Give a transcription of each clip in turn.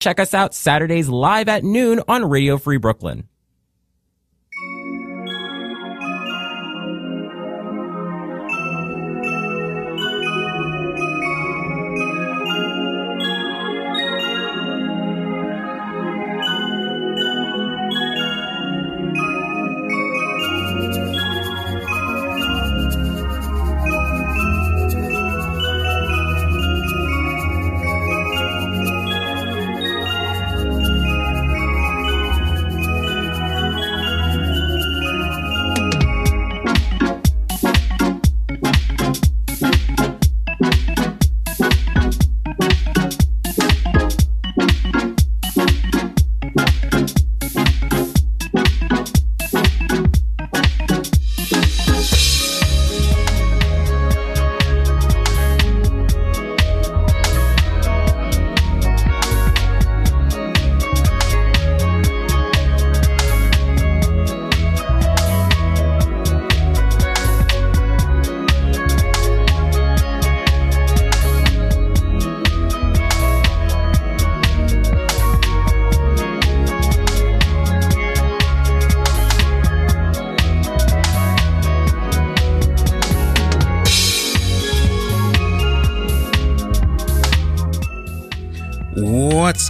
Check us out Saturdays live at noon on Radio Free Brooklyn.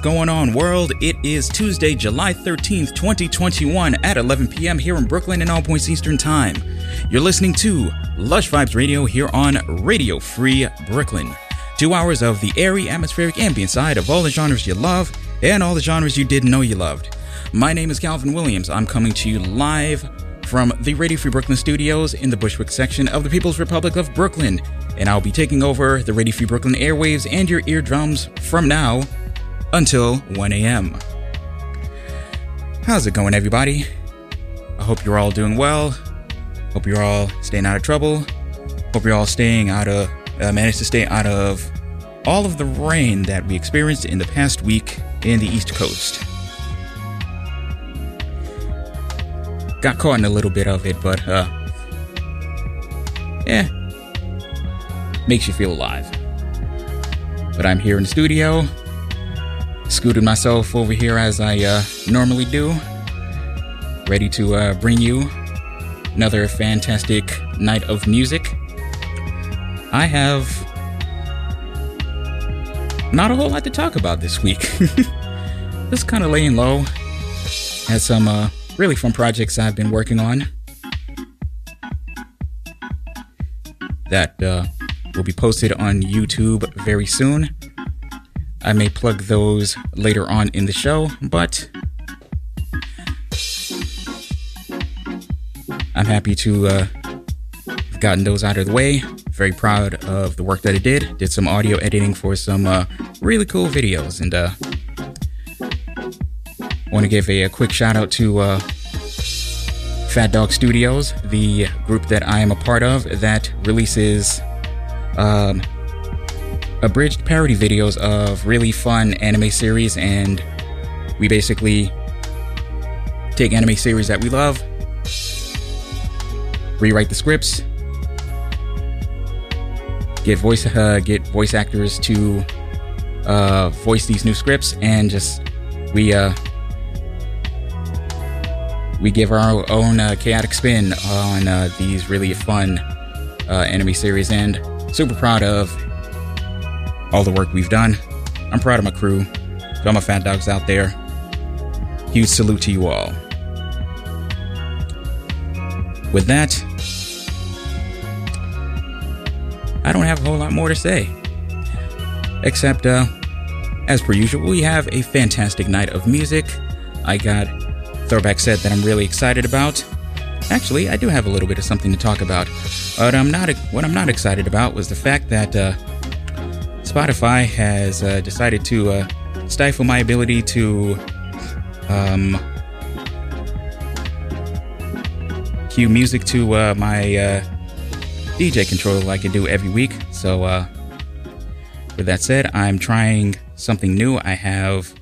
Going on, world? It is Tuesday, July 13th, 2021, at 11 p.m. here in Brooklyn and all points Eastern Time. You're listening to Lush Vibes Radio here on Radio Free Brooklyn. Two hours of the airy, atmospheric, ambient side of all the genres you love and all the genres you didn't know you loved. My name is Calvin Williams. I'm coming to you live from the Radio Free Brooklyn studios in the Bushwick section of the People's Republic of Brooklyn, and I'll be taking over the Radio Free Brooklyn airwaves and your eardrums from now until 1 a.m. How's it going, everybody? I hope you're all doing well. Hope you're all staying out of trouble. Hope you're all staying out of, uh, managed to stay out of all of the rain that we experienced in the past week in the East Coast. Got caught in a little bit of it, but, uh, yeah, makes you feel alive. But I'm here in the studio scooted myself over here as I uh, normally do, ready to uh, bring you another fantastic night of music. I have not a whole lot to talk about this week. Just kind of laying low. Had some uh, really fun projects I've been working on that uh, will be posted on YouTube very soon. I may plug those later on in the show, but I'm happy to uh, have gotten those out of the way. Very proud of the work that I did. Did some audio editing for some uh, really cool videos, and uh, want to give a, a, quick shout out to uh, Fat Dog Studios, the group that I am a part of that releases um, abridged parody videos of really fun anime series, and we basically take anime series that we love, rewrite the scripts, get voice uh, get voice actors to uh, voice these new scripts, and just we uh, we give our own uh, chaotic spin on uh, these really fun uh, anime series, and super proud of all the work we've done. I'm proud of my crew. All my fat dogs out there, huge salute to you all. With that, I don't have a whole lot more to say. Except, uh, as per usual, we have a fantastic night of music. I got throwback set that I'm really excited about. Actually, I do have a little bit of something to talk about. But I'm not. What I'm not excited about was the fact that uh, Spotify has uh, decided to uh, stifle my ability to um, cue music to uh, my uh, DJ controller like I do every week. So, uh, with that said, I'm trying something new. I have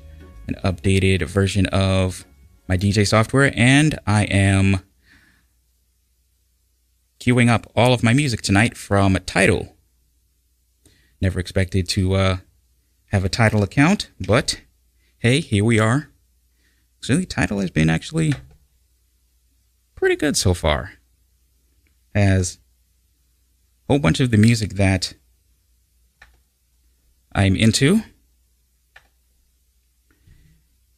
an updated version of my DJ software, and I am queuing up all of my music tonight from Tidal. Never expected to uh, have a Tidal account, but hey, here we are. So the Tidal has been actually pretty good so far. Has a whole bunch of the music that I'm into.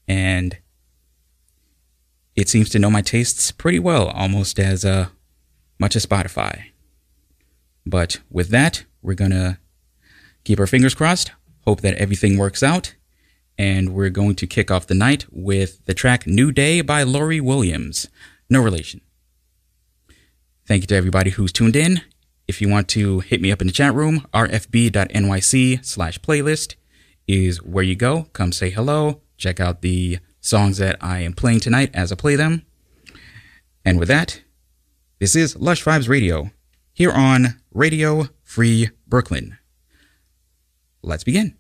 And it seems to know my tastes pretty well, almost as uh, much as Spotify. But with that, we're going to keep our fingers crossed, hope that everything works out, and we're going to kick off the night with the track New Day by Lori Williams. No relation. Thank you to everybody who's tuned in. If you want to hit me up in the chat room, rfb.nyc slash playlist is where you go. Come say hello, check out the songs that I am playing tonight as I play them. And with that, this is Lush Vibes Radio here on Radio Free Brooklyn. Let's begin.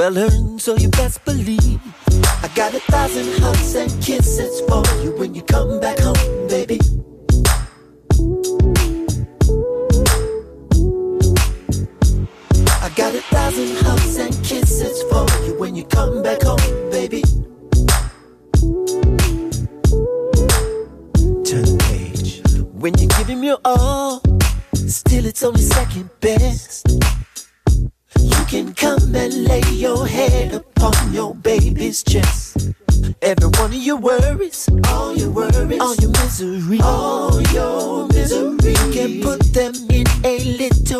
Well earned, so you best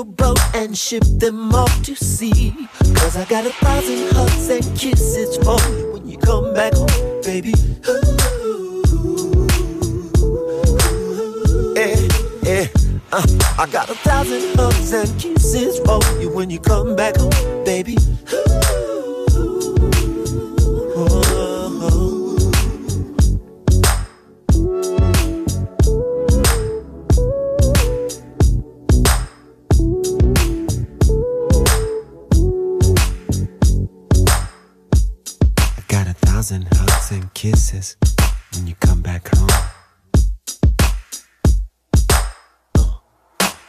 boat and ship them off to sea. Cause I got a thousand hugs and kisses for you when you come back home, baby. Eh, eh, uh, I got a thousand hugs and kisses for you when you come back home, baby. I and when you come back home. Oh,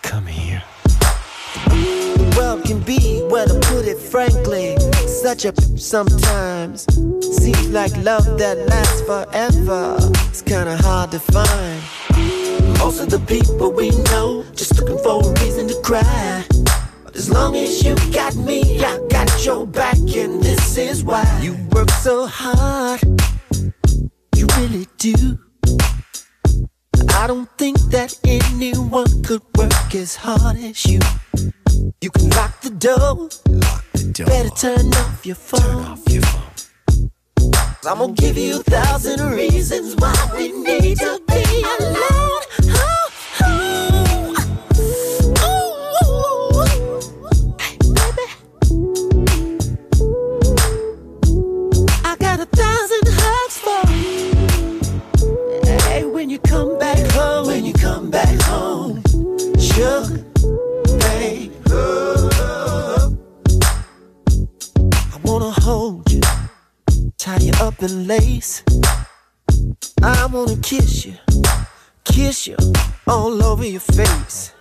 come here. The world can be, well, to put it frankly, such a sometimes. Seems like love that lasts forever. It's kinda hard to find. Most of the people we know just looking for a reason to cry. But as long as you got me, I got your back, and this is why you work so hard. Really do. I don't think that anyone could work as hard as you. You can lock the door. Lock the door. Better turn off your phone. Turn off your phone. I'm gonna give you a thousand reasons why we need to be alone. Tie you up in lace. I wanna kiss you, kiss you all over your face.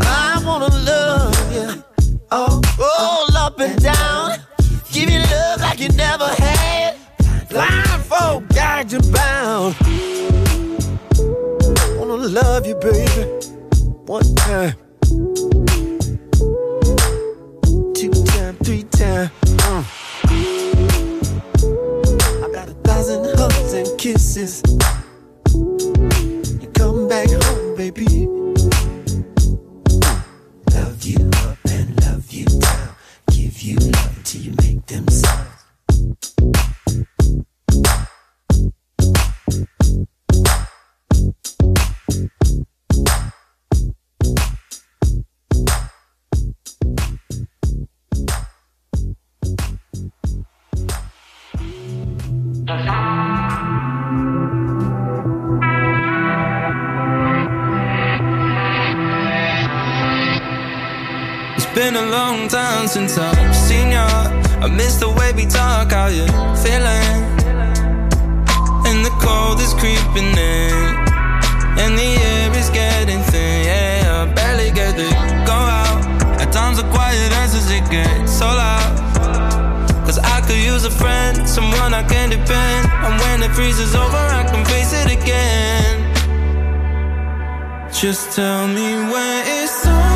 I wanna love you, all, all up and down. Give you love like you never had. Blindfold, and bound. Wanna love you, baby. One time. Two time, three time. Kisses. You come back home, baby. Time since I've seen ya. I miss the way we talk, how you feeling? And the cold is creeping in, and the air is getting thin. Yeah, I barely get to go out. At times the quiet answers it gets so loud. Cause I could use a friend, someone I can depend. And when it freezes over, I can face it again. Just tell me when it's over.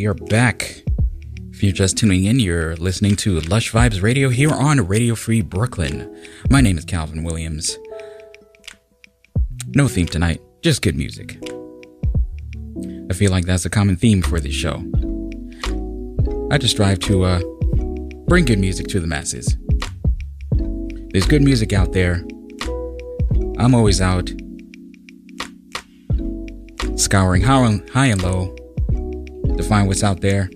We are back. If you're just tuning in, you're listening to Lush Vibes Radio here on Radio Free Brooklyn. My name is Calvin Williams. No theme tonight, just good music. I feel like that's a common theme for this show. I just strive to uh, bring good music to the masses. There's good music out there. I'm always out scouring high and low find what's out there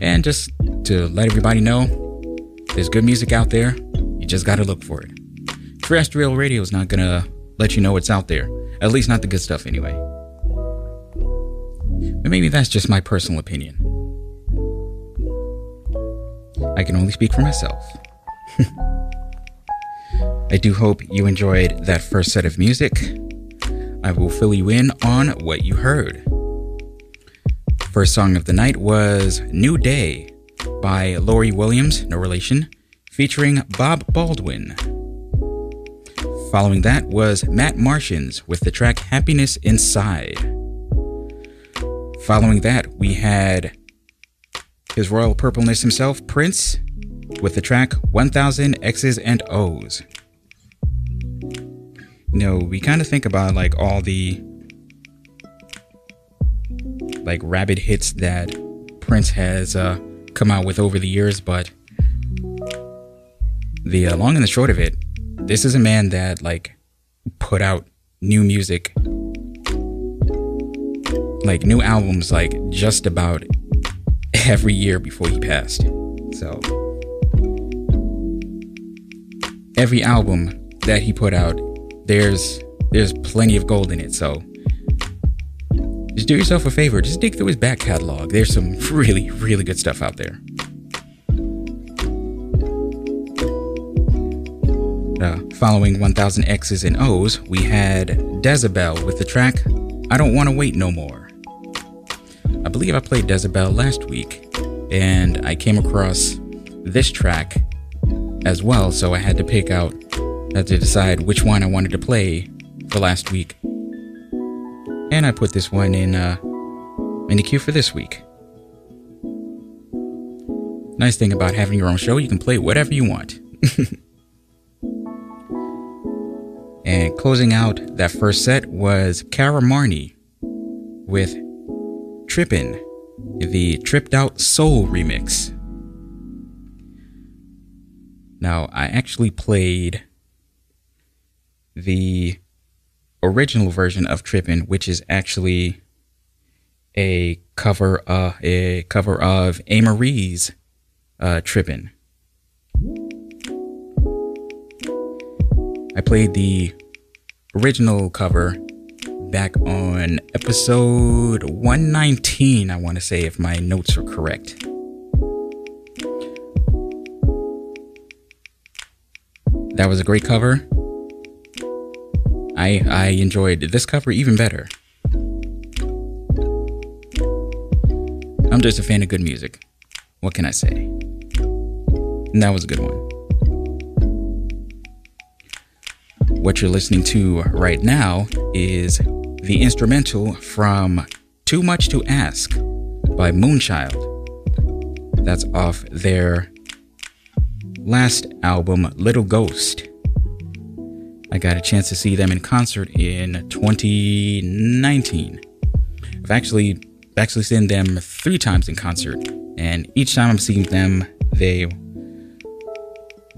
and just to let everybody know there's good music out there. You just got to look for it. Terrestrial radio is not going to let you know what's out there, at least not the good stuff anyway. But maybe that's just my personal opinion. I can only speak for myself. I do hope you enjoyed that first set of music. I will fill you in on what you heard. First song of the night was New Day by Lori Williams, no relation, featuring Bob Baldwin. Following that was Matt Martians with the track Happiness Inside. Following that, we had his royal purpleness himself, Prince, with the track 1000 X's and O's. You know, we kind of think about like all the like rabid hits that Prince has uh, come out with over the years, but the uh, long and the short of it, this is a man that like put out new music, like new albums, like just about every year before he passed. So every album that he put out, there's there's plenty of gold in it. So just do yourself a favor, just dig through his back catalog. There's some really, really good stuff out there. Uh, following 1000 X's and O's, we had Dezabel with the track I Don't Want to Wait No More. I believe I played Dezabel last week, and I came across this track as well, so I had to pick out, had to decide which one I wanted to play for last week. And I put this one in uh, in the queue for this week. Nice thing about having your own show, you can play whatever you want. and closing out that first set was Kara Marni with Trippin', the Tripped Out Soul remix. Now, I actually played the original version of Trippin', which is actually a cover uh, a cover of Amerie's uh, Trippin'. I played the original cover back on episode 119, I want to say, if my notes are correct. That was a great cover. I I enjoyed this cover even better. I'm just a fan of good music. What can I say? And that was a good one. What you're listening to right now is the instrumental from Too Much to Ask by Moonchild. That's off their last album, Little Ghost. I got a chance to see them in concert in 2019. I've actually actually seen them three times in concert, and each time I'm seeing them, they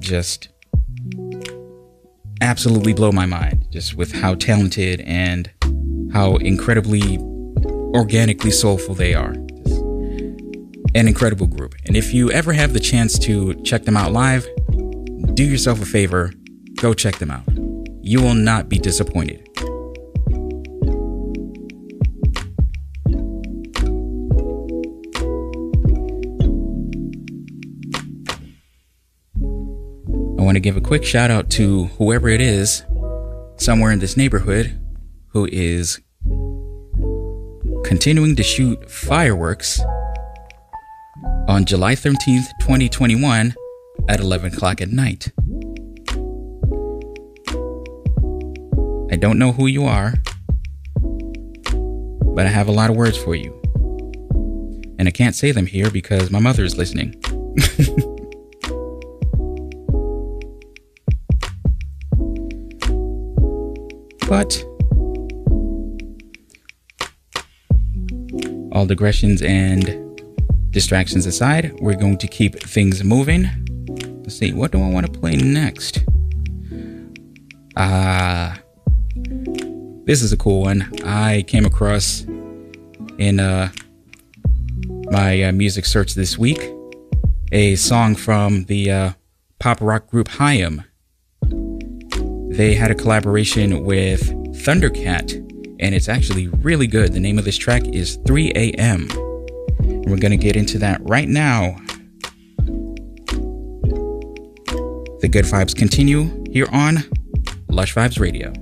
just absolutely blow my mind just with how talented and how incredibly organically soulful they are. An incredible group. And if you ever have the chance to check them out live, do yourself a favor, go check them out you will not be disappointed. I want to give a quick shout out to whoever it is somewhere in this neighborhood who is continuing to shoot fireworks on July 13th, 2021 at 11 o'clock at night. I don't know who you are, but I have a lot of words for you. And I can't say them here because my mother is listening. but all digressions and distractions aside, we're going to keep things moving. Let's see, what do I want to play next? This is a cool one. I came across in uh, my uh, music search this week a song from the uh, pop rock group Haim. They had a collaboration with Thundercat, and it's actually really good. The name of this track is 3 a.m. We're going to get into that right now. The good vibes continue here on Lush Vibes Radio.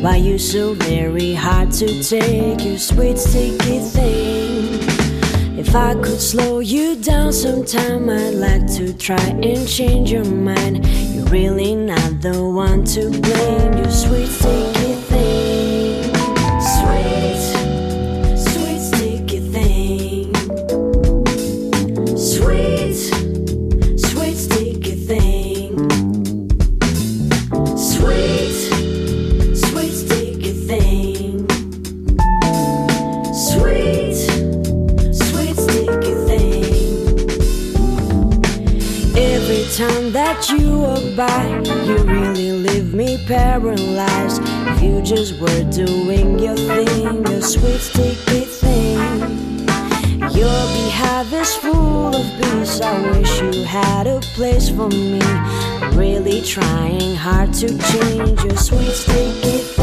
Why you so very hard to take, you sweet sticky thing. If I could slow you down sometime, I'd like to try and change your mind. You're really not the one to blame, you sweet sticky. strangers were doing your thing, your sweet sticky thing. Your beehive is full of peace. I wish you had a place for me. Really trying hard to change your sweet sticky thing.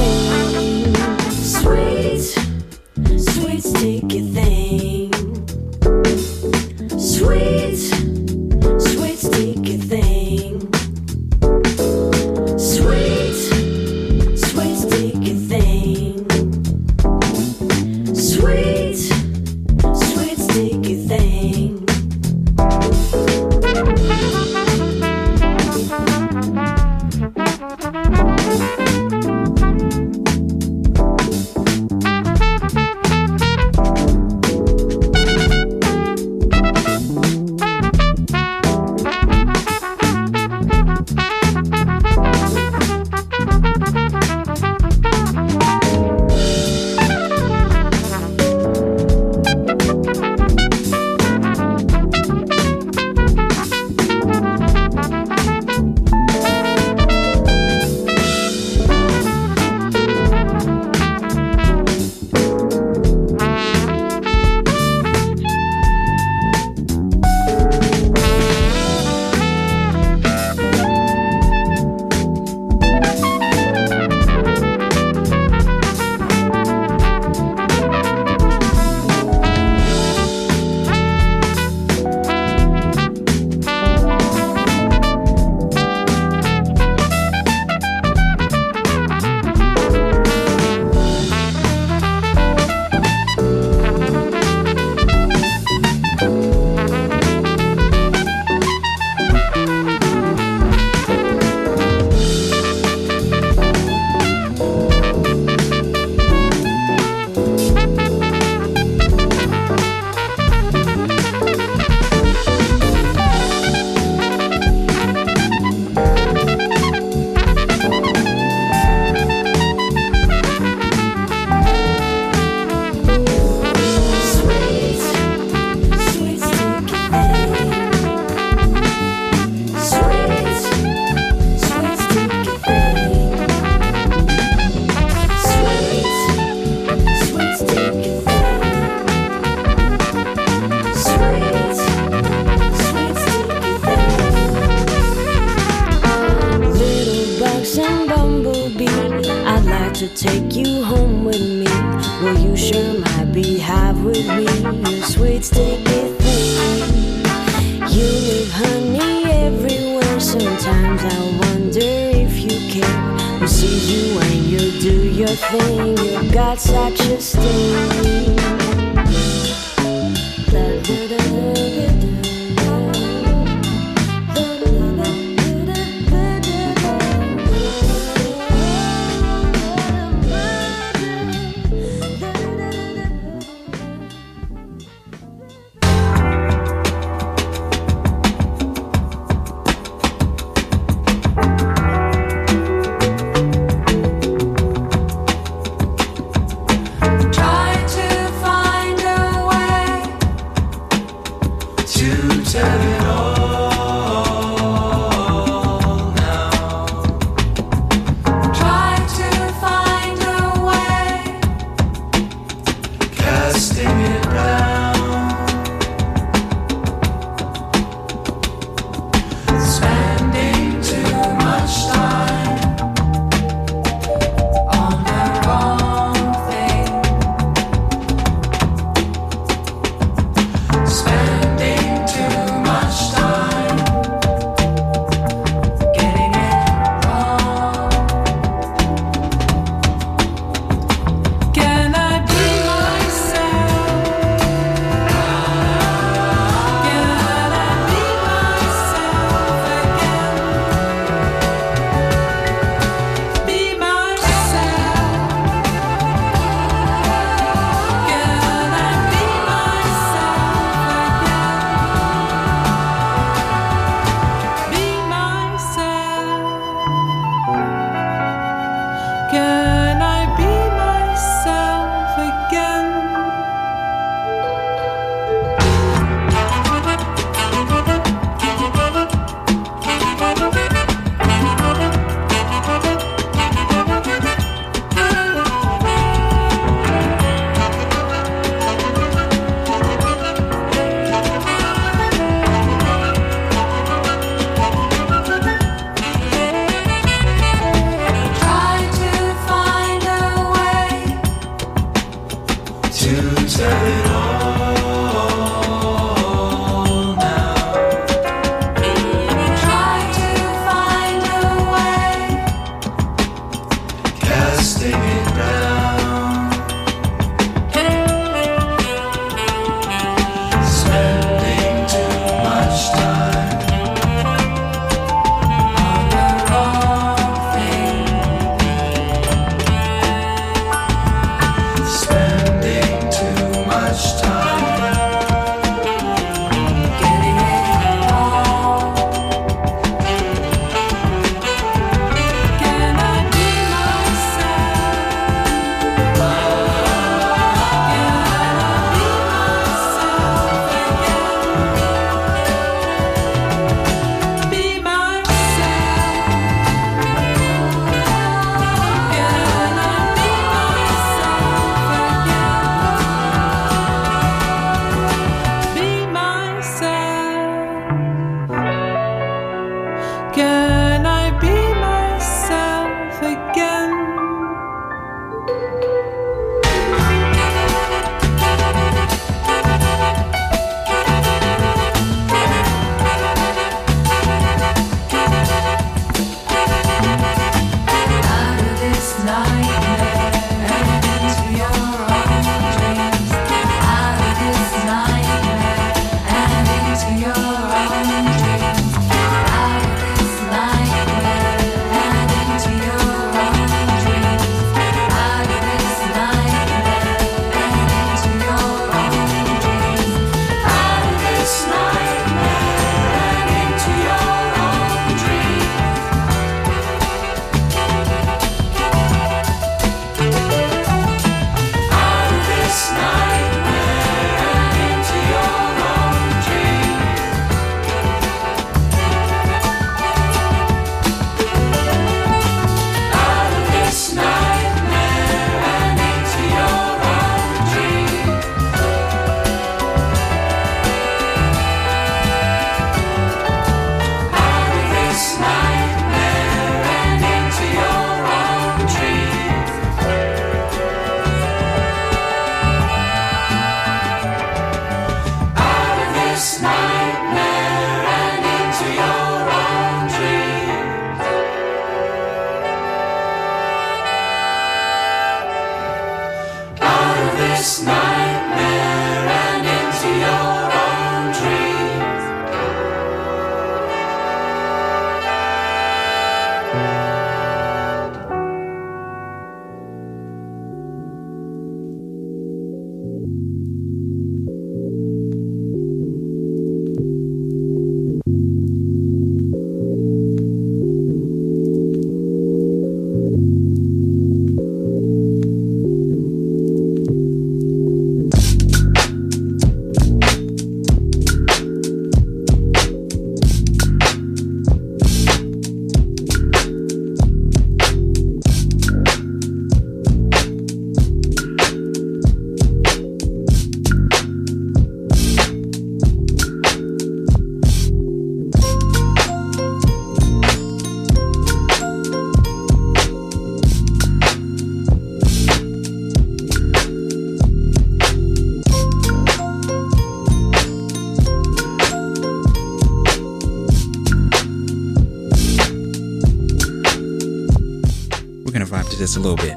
Little bit.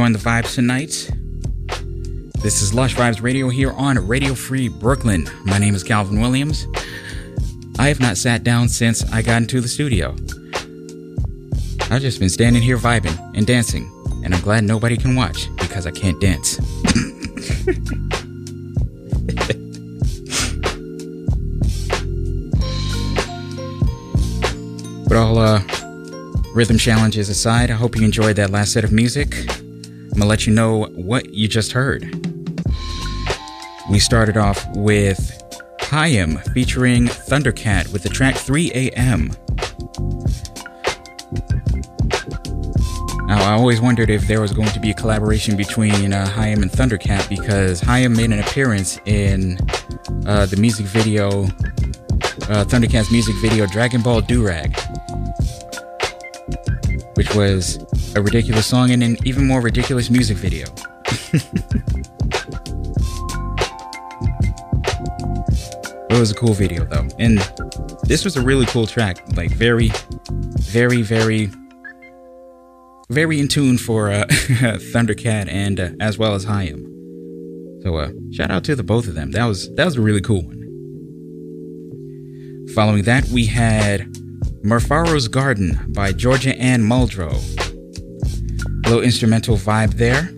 Enjoying the vibes tonight. This is Lush Vibes Radio here on Radio Free Brooklyn. My name is Calvin Williams. I have not sat down since I got into the studio. I've just been standing here vibing and dancing, and I'm glad nobody can watch because I can't dance. but all uh, rhythm challenges aside, I hope you enjoyed that last set of music. I'm gonna let you know what you just heard. We started off with Haim featuring Thundercat with the track 3 AM. Now, I always wondered if there was going to be a collaboration between uh, and Thundercat because Haim made an appearance in uh, the music video, uh, Thundercat's music video Dragon Ball Durag, which was a ridiculous song, and an even more ridiculous music video. it was a cool video though, and this was a really cool track. Like very, very, very, very in tune for uh, Thundercat and uh, as well as Haim. So uh, shout out to the both of them. That was that was a really cool one. Following that, we had Mufaro's Garden by Georgia Anne Muldrow little instrumental vibe there.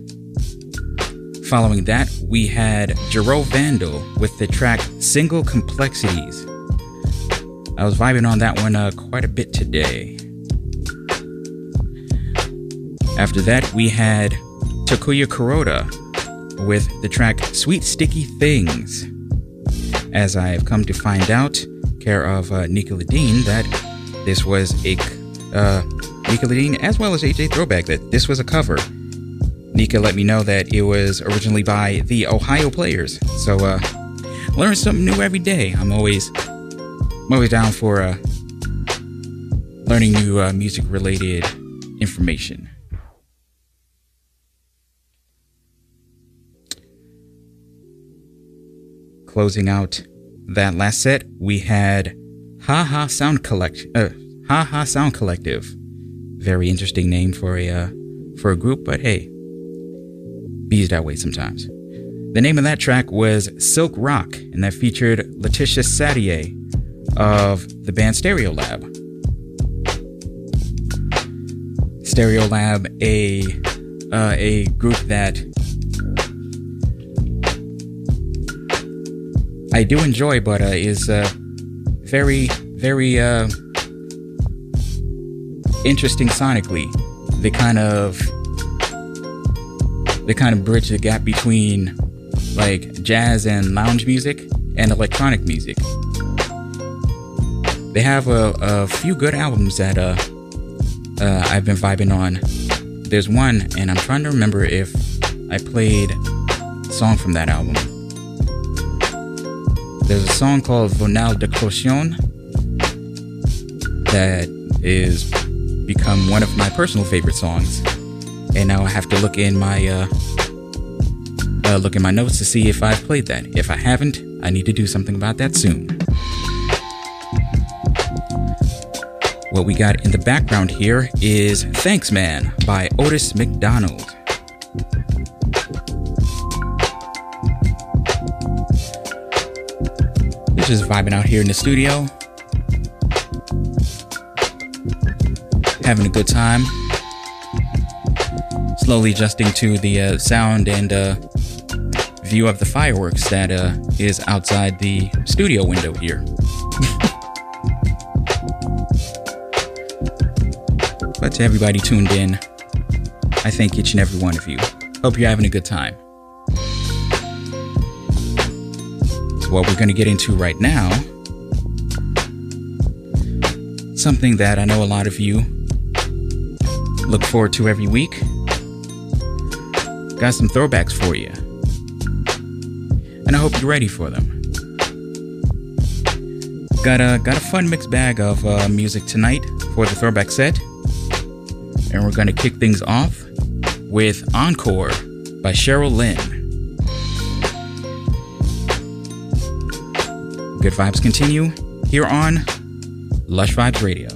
Following that, we had Jarreau Vandal with the track Single Complexities. I was vibing on that one uh, quite a bit today. After that, we had Takuya Kuroda with the track Sweet Sticky Things. As I have come to find out, care of uh, Nika Ladine, that this was a uh, Nika Ladine, as well as AJ Throwback, that this was a cover. Nika let me know that it was originally by the Ohio Players. So, uh, learn something new every day. I'm always, I'm always down for uh, learning new uh, music related information. Closing out that last set, we had Ha Ha Sound Collect, uh, Ha Ha Sound Collective very interesting name for a uh, for a group, but hey, bees that way sometimes. The name of that track was Silk Rock, and that featured Laetitia Sadier of the band Stereolab. Stereo Lab, a uh, a group that I do enjoy, but uh, is uh, very very uh, interesting sonically. They kind of they kind of bridge the gap between like jazz and lounge music and electronic music. They have a, a few good albums that uh, uh, I've been vibing on. There's one, and I'm trying to remember if I played a song from that album. There's a song called Vonal Declosion that is become one of my personal favorite songs. And now I have to look in my uh, uh, look in my notes to see if I've played that. If I haven't, I need to do something about that soon. What we got in the background here is Thanks Man by Otis McDonald. We're just vibing out here in the studio. Having a good time. Slowly adjusting to the uh, sound and uh, view of the fireworks that uh, is outside the studio window here. but to everybody tuned in, I thank each and every one of you. Hope you're having a good time. So, what we're going to get into right now, something that I know a lot of you look forward to every week. Got some throwbacks for you. And I hope you're ready for them. Got a got a fun mixed bag of uh, music tonight for the throwback set, and we're gonna kick things off with Encore by Cheryl Lynn. Good vibes continue here on Lush Vibes Radio.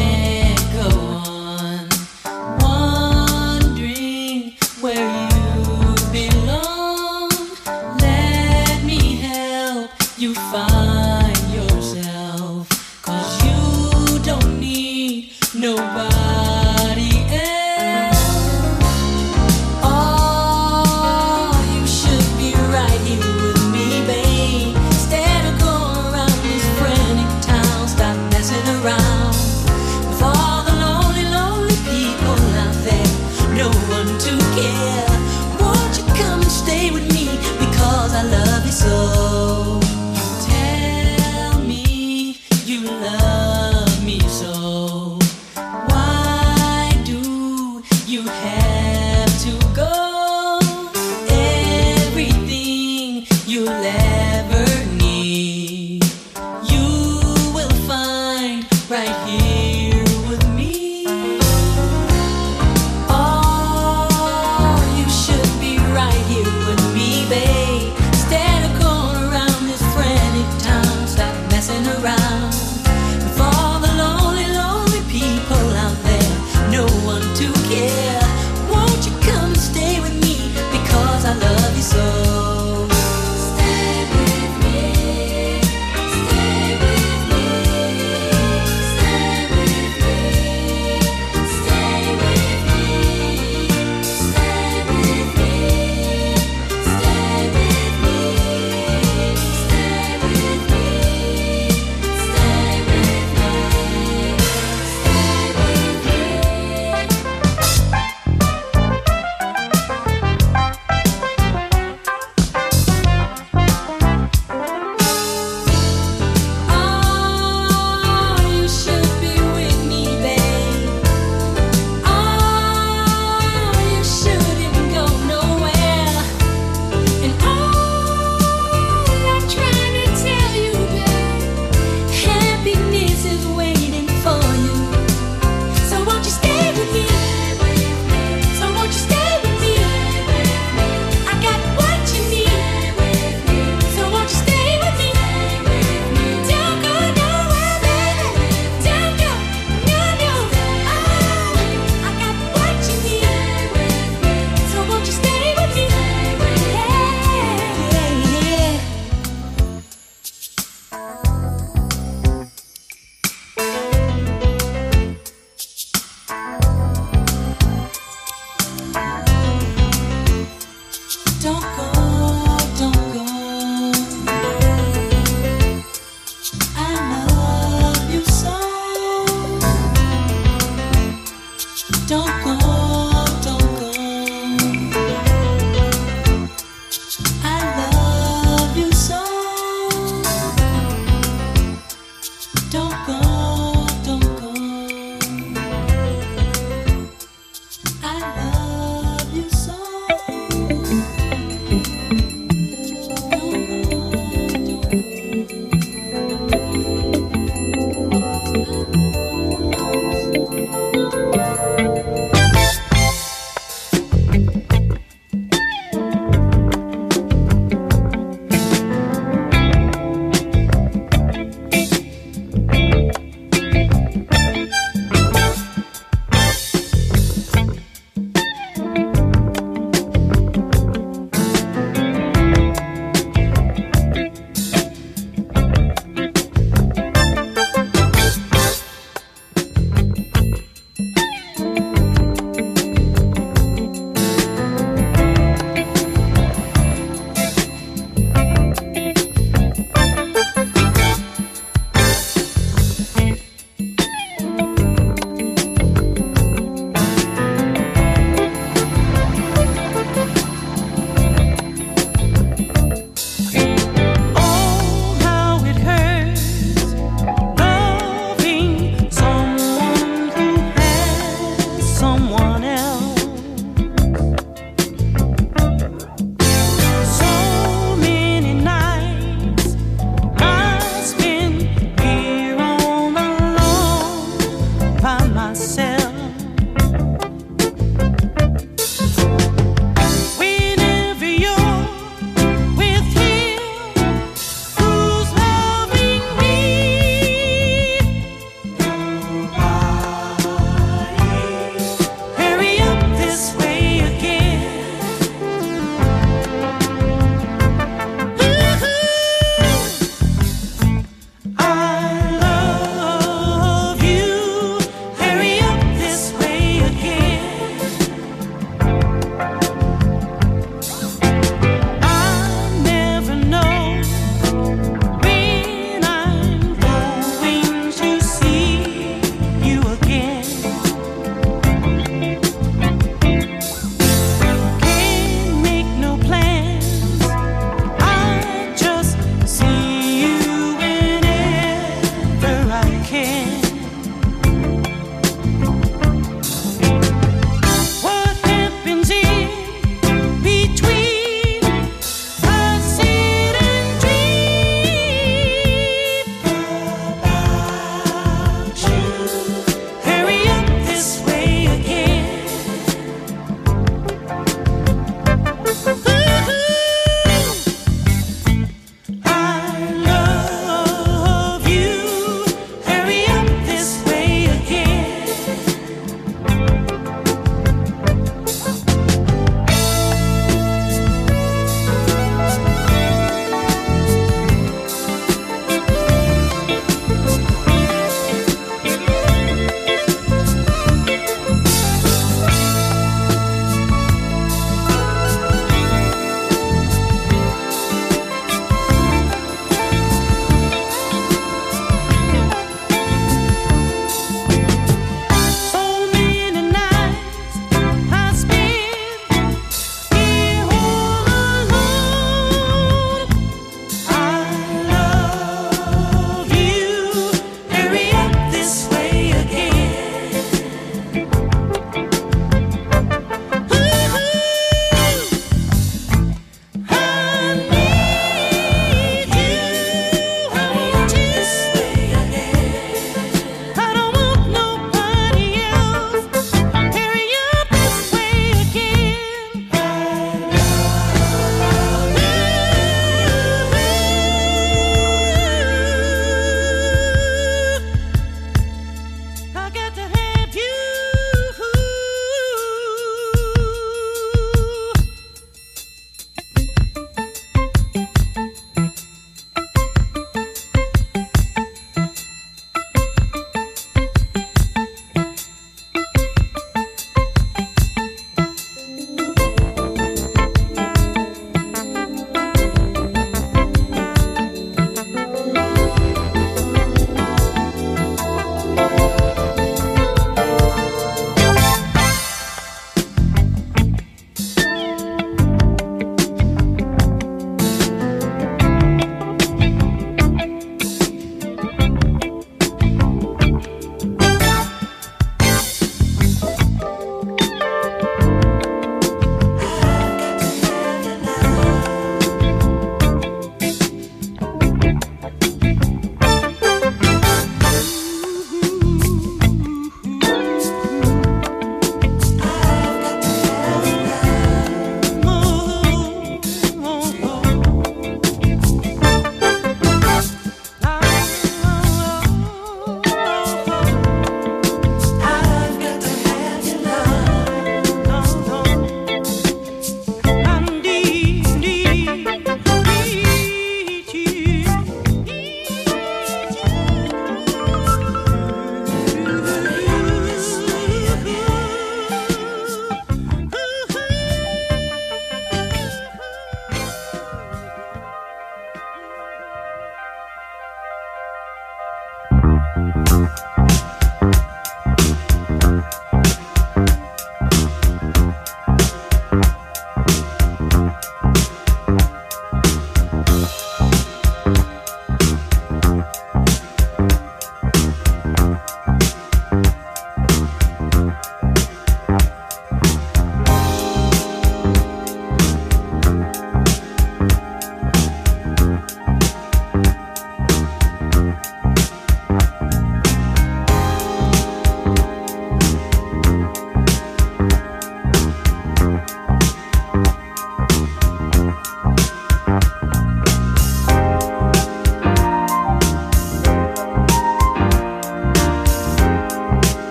can't go on.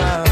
The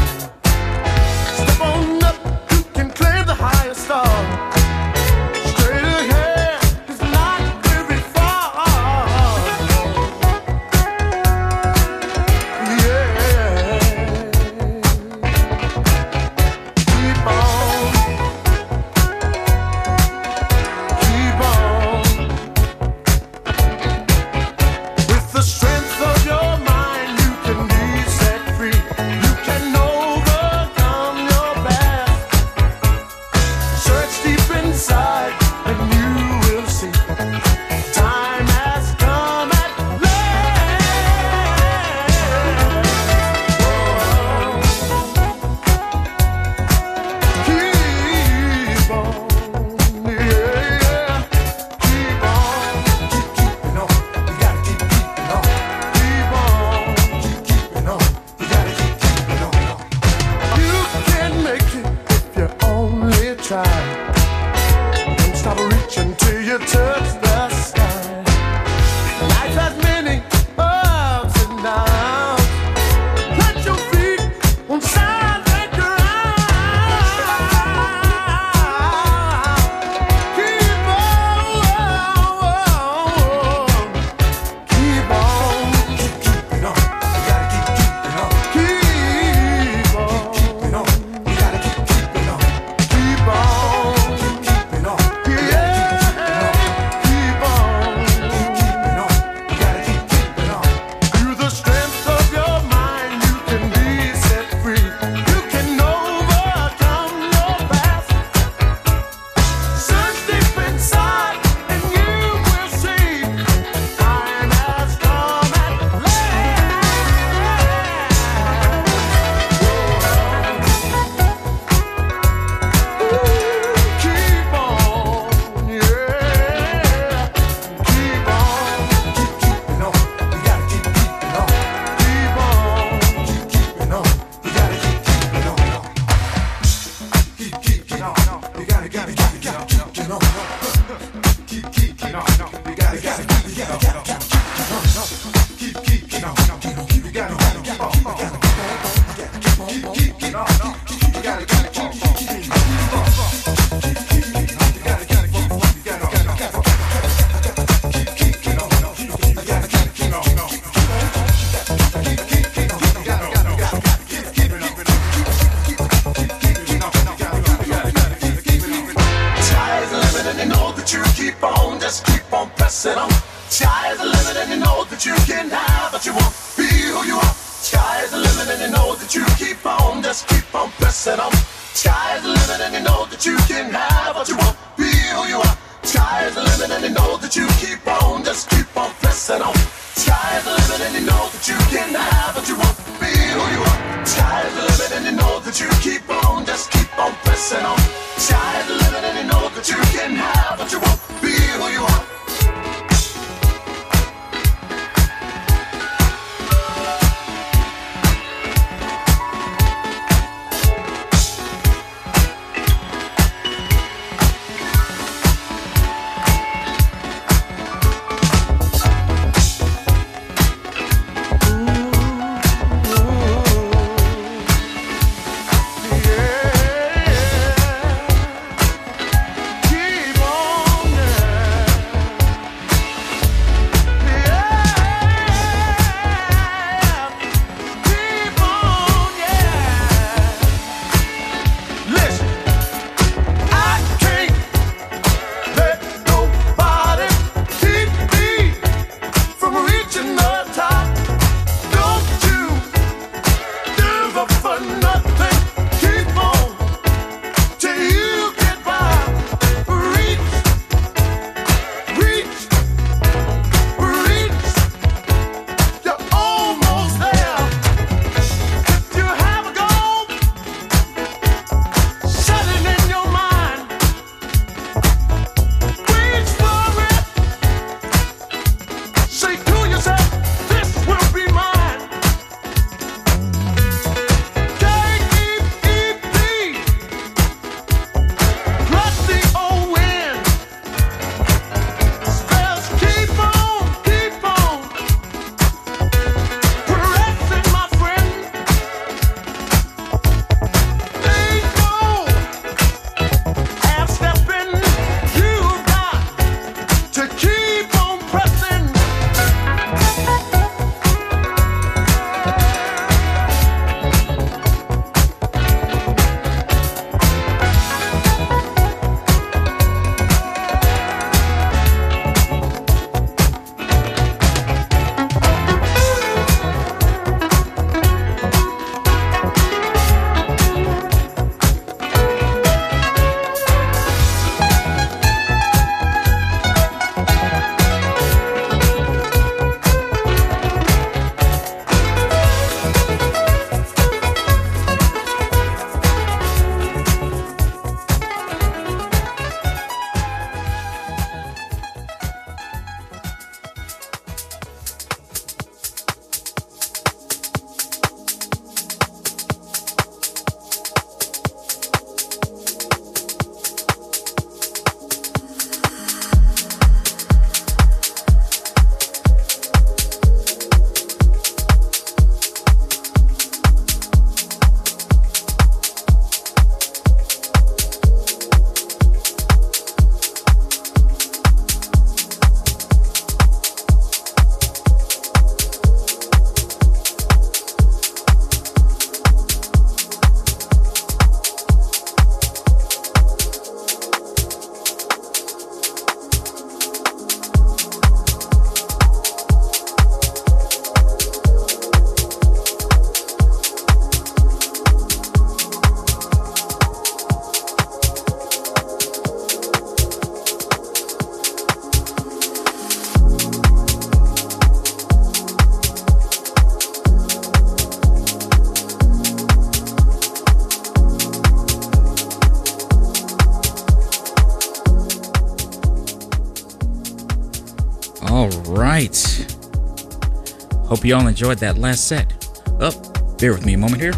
Hope you all enjoyed that last set. Oh, bear with me a moment here.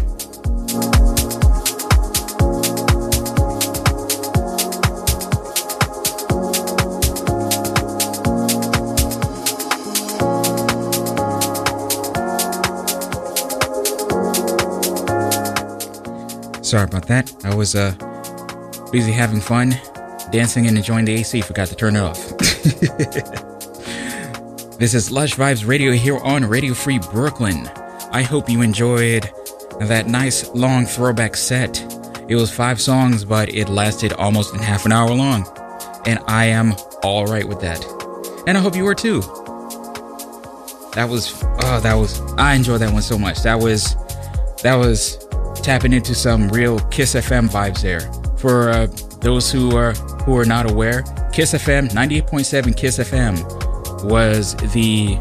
Sorry about that. I was uh busy having fun, dancing and enjoying the AC. Forgot to turn it off. This is Lush Vibes Radio here on Radio Free Brooklyn. I hope you enjoyed that nice long throwback set. It was five songs, but it lasted almost half an hour long. And I am alright with that. And I hope you were too. That was oh, that was I enjoyed that one so much. That was that was tapping into some real Kiss FM vibes there. For uh, those who are who are not aware, Kiss FM 98.7 Kiss FM was the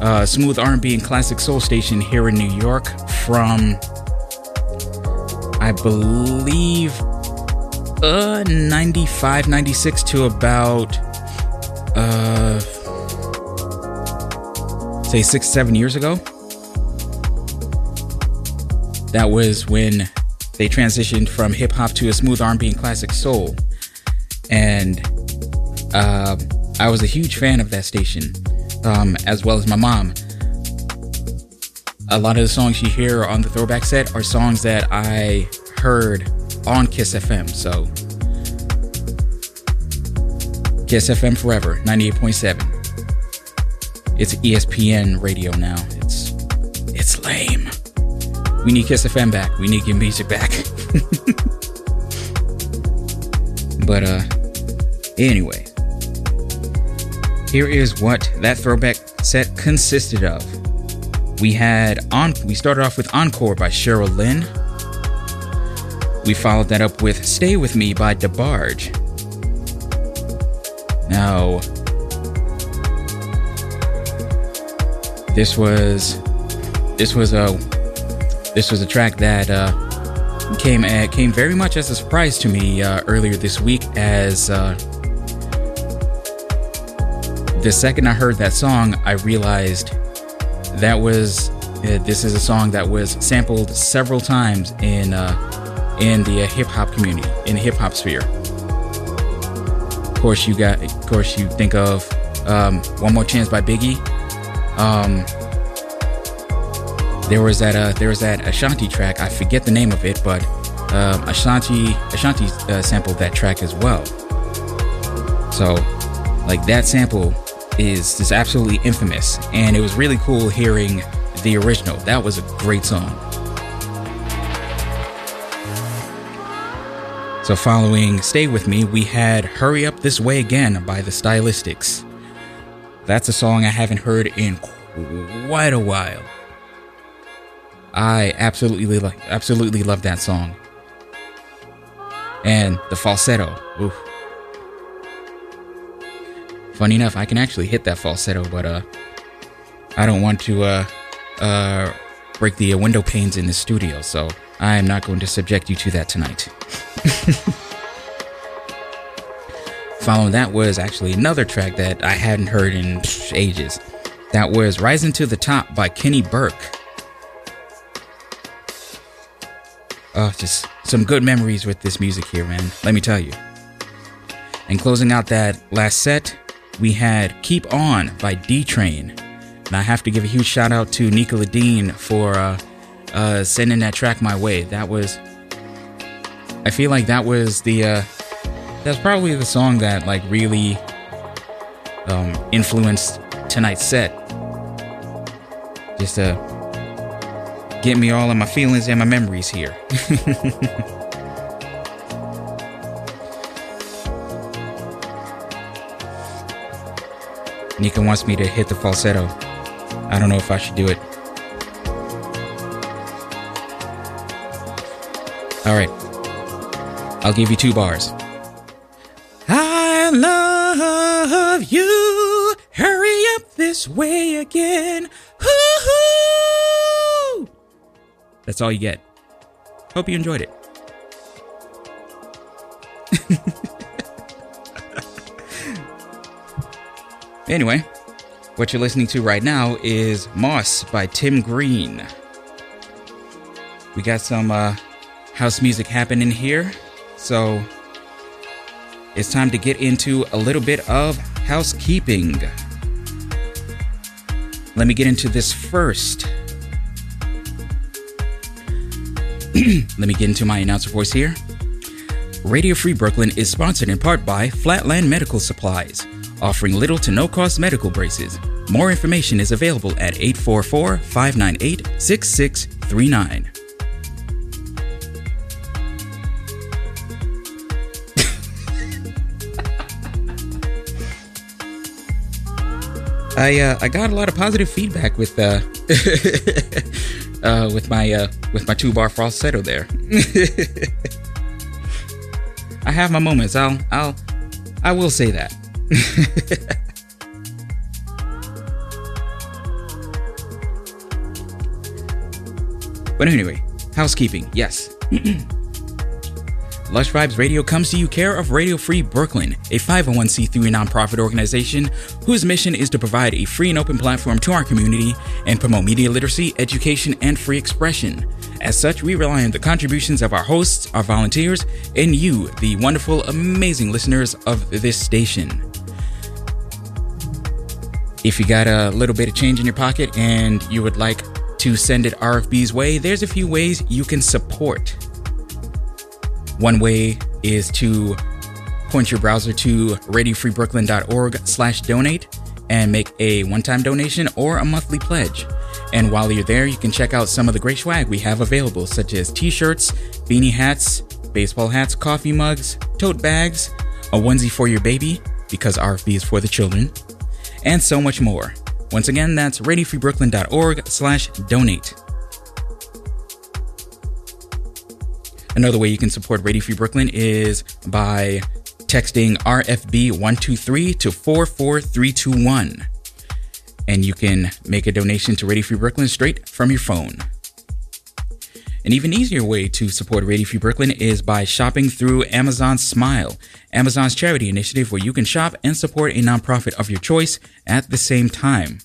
uh, smooth R&B and classic soul station here in New York from I believe uh 95 96 to about uh say 6 7 years ago. That was when they transitioned from hip hop to a smooth R&B and classic soul. And uh, I was a huge fan of that station um, as well as my mom a lot of the songs you hear on the throwback set are songs that I heard on Kiss FM. So, Kiss FM forever, 98.7. It's ESPN radio now. It's it's lame. We need Kiss FM back. We need your music back. but uh anyway, here is what that throwback set consisted of. We had on we started off with Encore by Cheryl Lynn. We followed that up with Stay With Me by DeBarge. Now this was this was a this was a track that uh, came uh, came very much as a surprise to me uh, earlier this week as uh, the second I heard that song I realized that was uh, this is a song that was sampled several times in uh, in the uh, hip hop community in the hip hop sphere. Of course, you got. Of course, you think of um, "One More Chance" by Biggie. Um, there was that. Uh, there was that Ashanti track. I forget the name of it, but um, Ashanti Ashanti uh, sampled that track as well. So, like that sample is just absolutely infamous, and it was really cool hearing the original. That was a great song. So, following Stay With Me, we had Hurry Up This Way Again by the Stylistics. That's a song I haven't heard in quite a while. I absolutely like absolutely love that song. And the falsetto. Oof. Funny enough, I can actually hit that falsetto, but uh, I don't want to uh, uh, break the window panes in the studio, so I am not going to subject you to that tonight. Following that was actually another track that I hadn't heard in ages. That was Rising to the Top by Keni Burke. Oh, just some good memories with this music here, man. Let me tell you. And closing out that last set, we had Keep On by D Train. And I have to give a huge shout out to Nicola Dean for uh, uh, sending that track my way. That was, I feel like that was the, uh, that's probably the song that like really um, influenced tonight's set. Just to get me all of my feelings and my memories here. Nika wants me to hit the falsetto. I don't know if I should do it. All right. I'll give you two bars. I love you. Hurry up this way again. Hoo-hoo! That's all you get. Hope you enjoyed it. Anyway, what you're listening to right now is Moss by Tim Green. We got some uh, house music happening here, so it's time to get into a little bit of housekeeping. Let me get into this first. Let me get into my announcer voice here. Radio Free Brooklyn is sponsored in part by Flatland Medical Supplies offering little to no cost medical braces. More information is available at 844 598 6639. I uh, I got a lot of positive feedback with uh, uh with my uh with my two bar falsetto there. I have my moments. I'll I'll I will say that. but anyway, housekeeping. Yes. Lush Vibes Radio comes to you care of Radio Free Brooklyn, a 501c3 nonprofit organization whose mission is to provide a free and open platform to our community and promote media literacy, education, and free expression. As such, we rely on the contributions of our hosts, our volunteers, and you, the wonderful, amazing listeners of this station. If you got a little bit of change in your pocket and you would like to send it RFB's way, there's a few ways you can support. One way is to point your browser to radiofreebrooklyn.org slash donate and make a one-time donation or a monthly pledge. And while you're there, you can check out some of the great swag we have available, such as t-shirts, beanie hats, baseball hats, coffee mugs, tote bags, a onesie for your baby, because RFB is for the children, and so much more. Once again, that's radiofreebrooklyn.org slash donate. Another way you can support Radio Free Brooklyn is by texting RFB123 to 44321. And you can make a donation to Radio Free Brooklyn straight from your phone. An even easier way to support Radio Free Brooklyn is by shopping through Amazon Smile, Amazon's charity initiative where you can shop and support a nonprofit of your choice at the same time.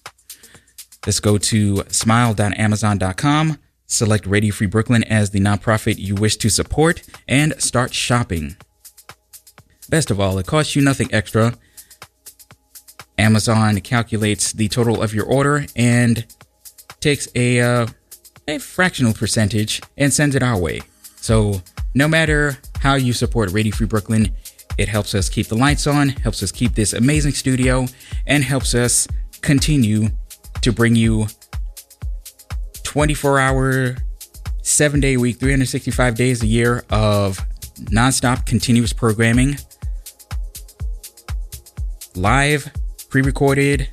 Let's go to smile.amazon.com Select Radio Free Brooklyn as the nonprofit you wish to support and start shopping. Best of all, it costs you nothing extra. Amazon calculates the total of your order and takes a uh, a fractional percentage and sends it our way. So, no matter how you support Radio Free Brooklyn, it helps us keep the lights on, helps us keep this amazing studio, and helps us continue to bring you 24 hour, seven day week, 365 days a year of nonstop continuous programming, live, pre recorded,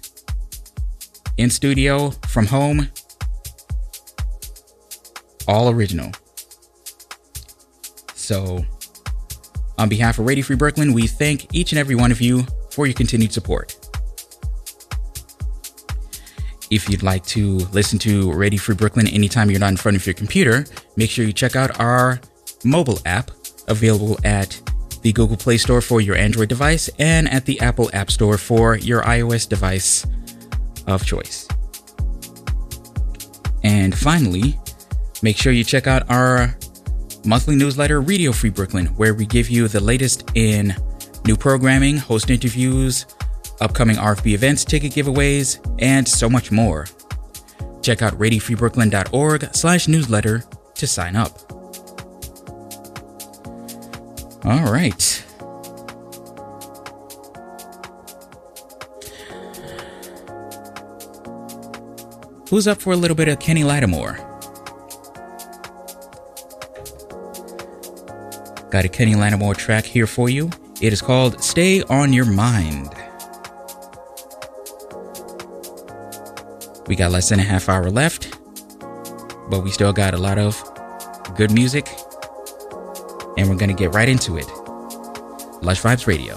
in studio, from home, all original. So, on behalf of Radio Free Brooklyn, we thank each and every one of you for your continued support. If you'd like to listen to Radio Free Brooklyn anytime you're not in front of your computer, make sure you check out our mobile app available at the Google Play Store for your Android device and at the Apple App Store for your iOS device of choice. And finally, make sure you check out our monthly newsletter, Radio Free Brooklyn, where we give you the latest in new programming, host interviews, upcoming RFB events, ticket giveaways, and so much more. Check out radiofreebrooklyn.org slash newsletter to sign up. All right. Who's up for a little bit of Kenny Lattimore? Got a Kenny Lattimore track here for you. It is called Stay on Your Mind. We got less than a half hour left, but we still got a lot of good music, and we're going to get right into it. Lush Vibes Radio.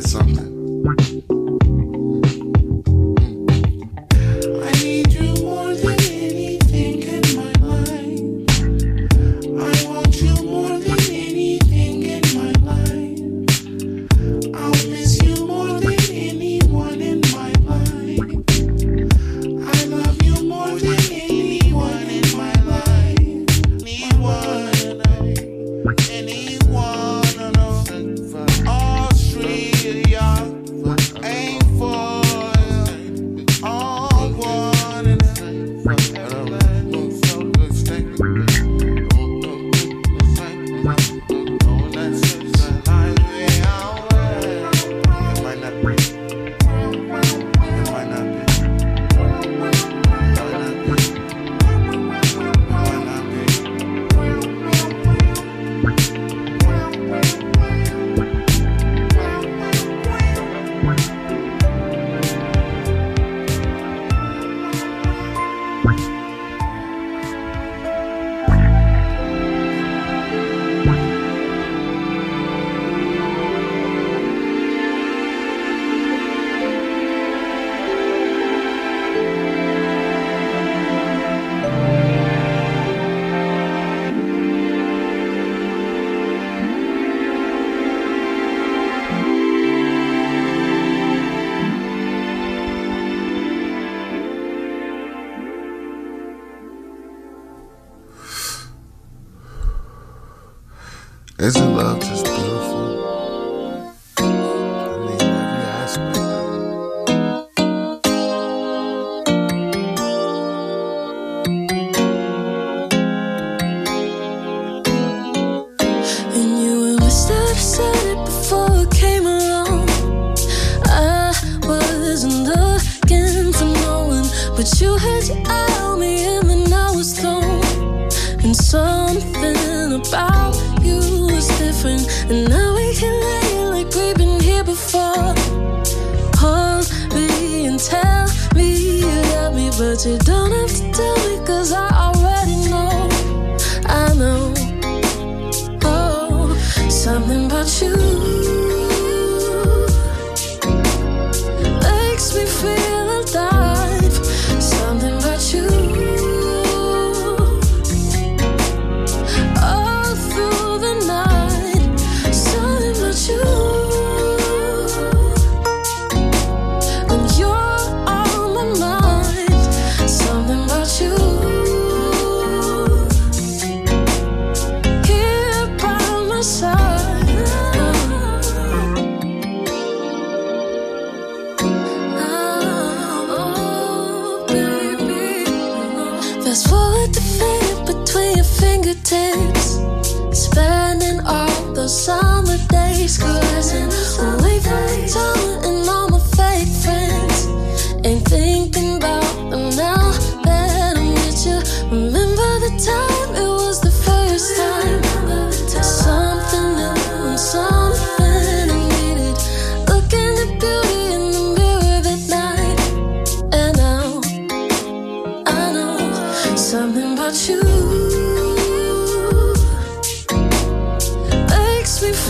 Isn't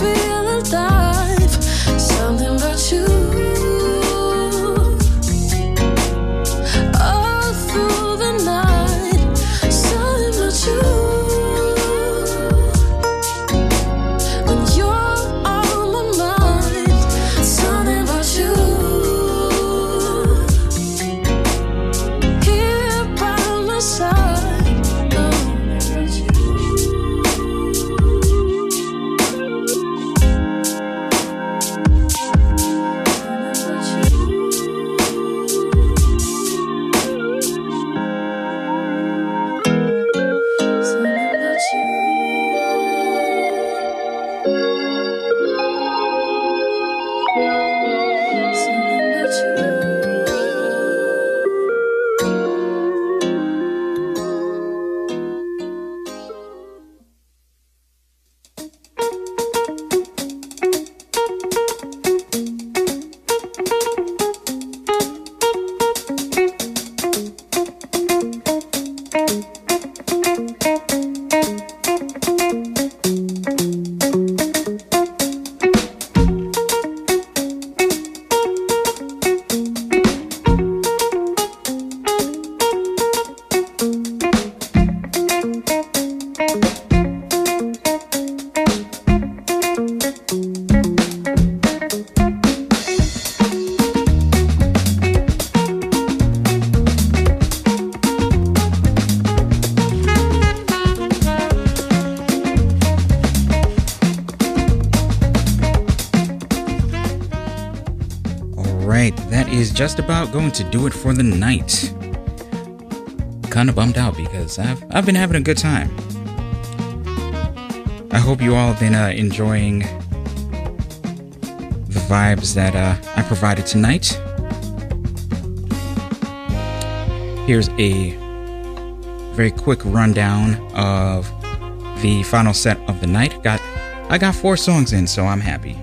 sweet just about going to do it for the night. Kind of bummed out because I've I've been having a good time. I hope you all have been uh, enjoying the vibes that uh, I provided tonight. Here's a very quick rundown of the final set of the night. Got I got four songs in, so I'm happy.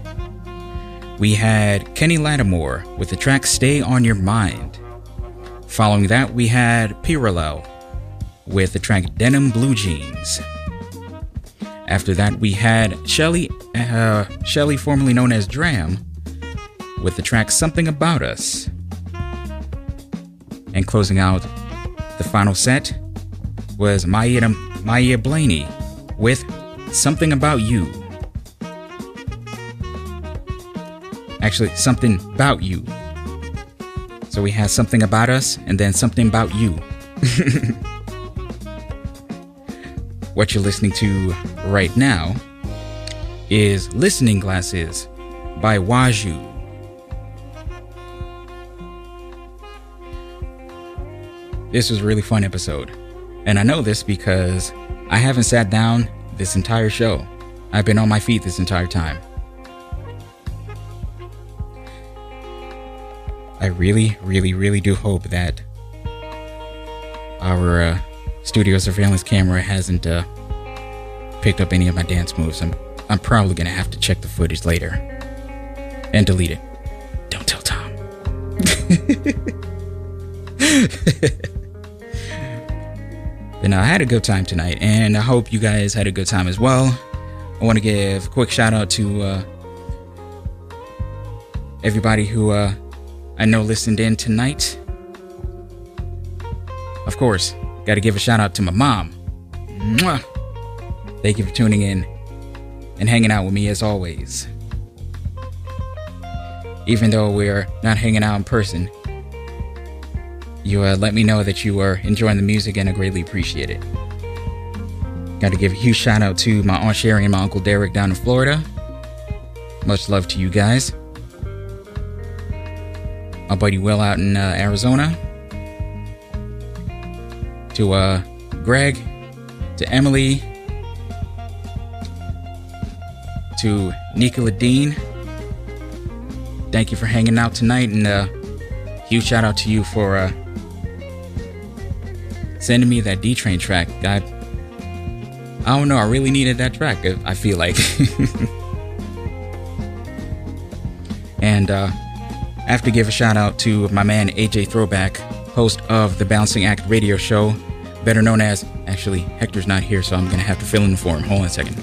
We had Kenny Lattimore with the track Stay on Your Mind. Following that, we had p-rallel with the track Denim Blue Jeans. After that, we had Shelley, uh, Shelley, formerly known as Dram, with the track Something About Us. And closing out the final set was Maiya, Maiya Blaney with Something About You. Actually, Something About You. So we had Something About Us and then Something About You. what you're listening to right now is Listening Glasses by Waaju. This was a really fun episode. And I know this because I haven't sat down this entire show. I've been on my feet this entire time. I really, really, really do hope that our uh, studio surveillance camera hasn't uh, picked up any of my dance moves. I'm, I'm probably gonna have to check the footage later and delete it. Don't tell Tom. but I had a good time tonight, and I hope you guys had a good time as well. I want to give a quick shout out to uh, everybody who uh, I know listened in tonight. Of course, got to give a shout out to my mom. Mwah! Thank you for tuning in and hanging out with me as always. Even though we're not hanging out in person, you uh, let me know that you are enjoying the music and I greatly appreciate it. Got to give a huge shout out to my Aunt Sherry and my Uncle Derek down in Florida. Much love to you guys. My buddy Will out in uh, Arizona. To uh, Greg, to Emily, to Nicola Dean. Thank you for hanging out tonight, and uh, huge shout out to you for uh, sending me that D Train track. I, I don't know, I really needed that track. I feel like. and uh, I have to give a shout out to my man AJ Throwback, host of the Bouncing Act radio show, better known as. Actually, Hector's not here, so I'm gonna have to fill in for him. Hold on a second.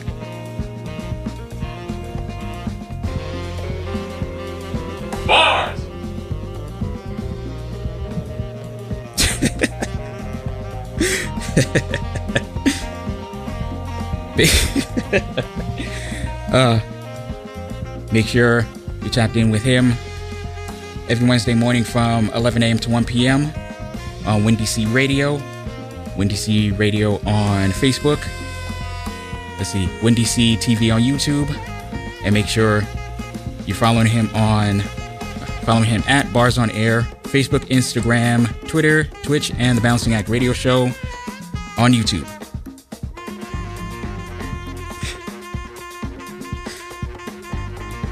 Bars! uh, make sure you tapped in with him every Wednesday morning from 11 a.m. to 1 p.m. on Windy C Radio, Windy C Radio on Facebook. Let's see, Windy C TV on YouTube, and make sure you're following him on following him at Bars on Air, Facebook, Instagram, Twitter, Twitch, and the Bouncing Act Radio Show on YouTube.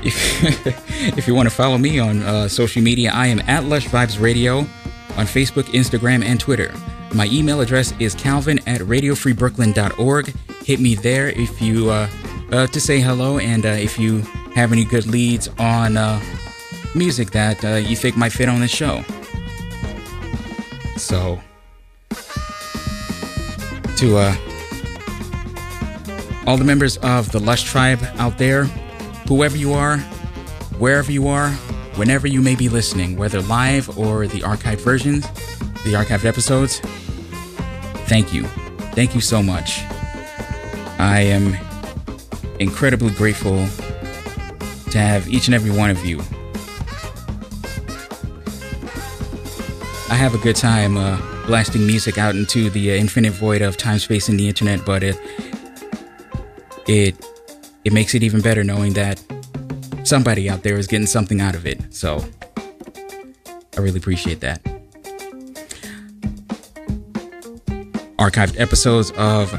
If, if you want to follow me on uh, social media, I am at Lush Vibes Radio on Facebook, Instagram, and Twitter. My email address is calvin at radiofreebrooklyn.org. Hit me there if you uh, uh, to say hello and uh, if you have any good leads on uh, music that uh, you think might fit on the show. So, to uh, all the members of the Lush Tribe out there, whoever you are, wherever you are, whenever you may be listening, whether live or the archived versions, the archived episodes, thank you. Thank you so much. I am incredibly grateful to have each and every one of you. I have a good time uh, blasting music out into the uh, infinite void of time, space, and the internet, but it it it makes it even better knowing that somebody out there is getting something out of it. So I really appreciate that. Archived episodes of.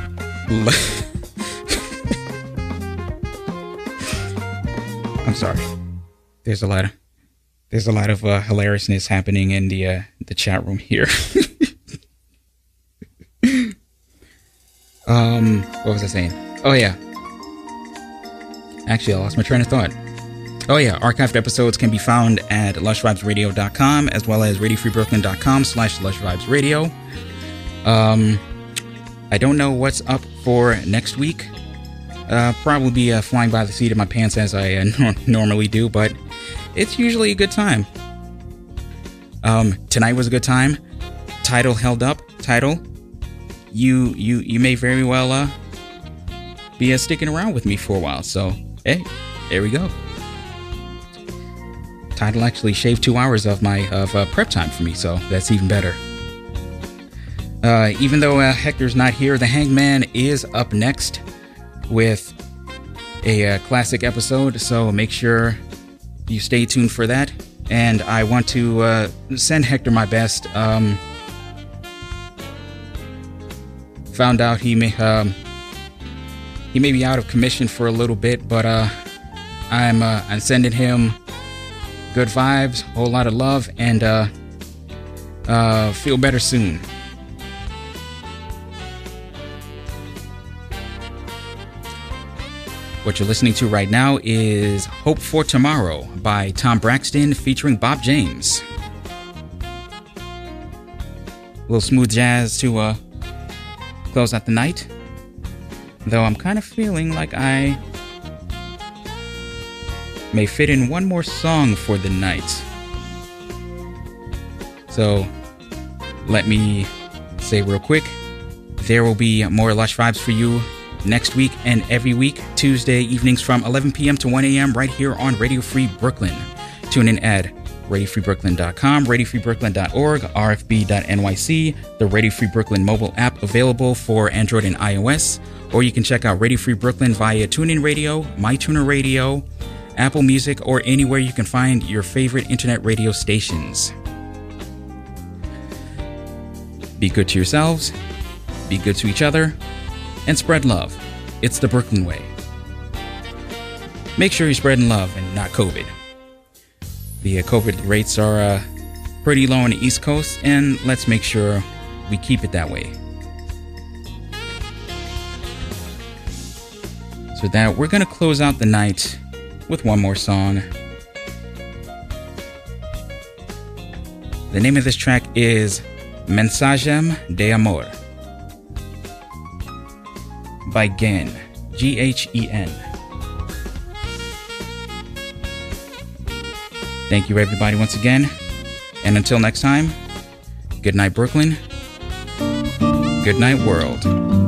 I'm sorry. There's a lot of there's a lot of uh, hilariousness happening in the uh, the chat room here. um, what was I saying? Oh yeah. Actually, I lost my train of thought. Oh yeah, archived episodes can be found at lushvibesradio.com as well as radiofreebrooklyn.com slash lushvibesradio. Um, I don't know what's up for next week. Uh, probably be uh, flying by the seat of my pants as I uh, normally do, but it's usually a good time. Um, tonight was a good time. Tidal held up. Tidal, you you you may very well uh be uh, sticking around with me for a while. So hey, there we go. Tidal actually shaved two hours of my of uh, prep time for me, so that's even better. Uh, even though uh, Hector's not here, the Hangman is up next with a uh, classic episode, so make sure you stay tuned for that. And I want to uh, send Hector my best. Um, found out he may um, he may be out of commission for a little bit, but uh, I'm I'm sending him good vibes, a whole lot of love, and uh, uh, feel better soon. What you're listening to right now is Hope for Tomorrow by Tom Braxton featuring Bob James. A little smooth jazz to uh, close out the night. Though I'm kind of feeling like I may fit in one more song for the night. So let me say real quick there will be more Lush Vibes for you next week and every week, Tuesday evenings from 11 p.m. to 1 a.m. right here on Radio Free Brooklyn. Tune in at radiofreebrooklyn.com, radiofreebrooklyn.org, rfb.nyc, the Radio Free Brooklyn mobile app available for Android and iOS, or you can check out Radio Free Brooklyn via TuneIn Radio, MyTuner Radio, Apple Music, or anywhere you can find your favorite internet radio stations. Be good to yourselves, be good to each other, and spread love. It's the Brooklyn way. Make sure you're spreading love and not COVID. The COVID rates are uh, pretty low on the East Coast, and let's make sure we keep it that way. So that we're gonna close out the night with one more song. The name of this track is Mensagem de Amor by ghen, G H E N. Thank you, everybody, once again. And until next time, good night, Brooklyn. Good night, world.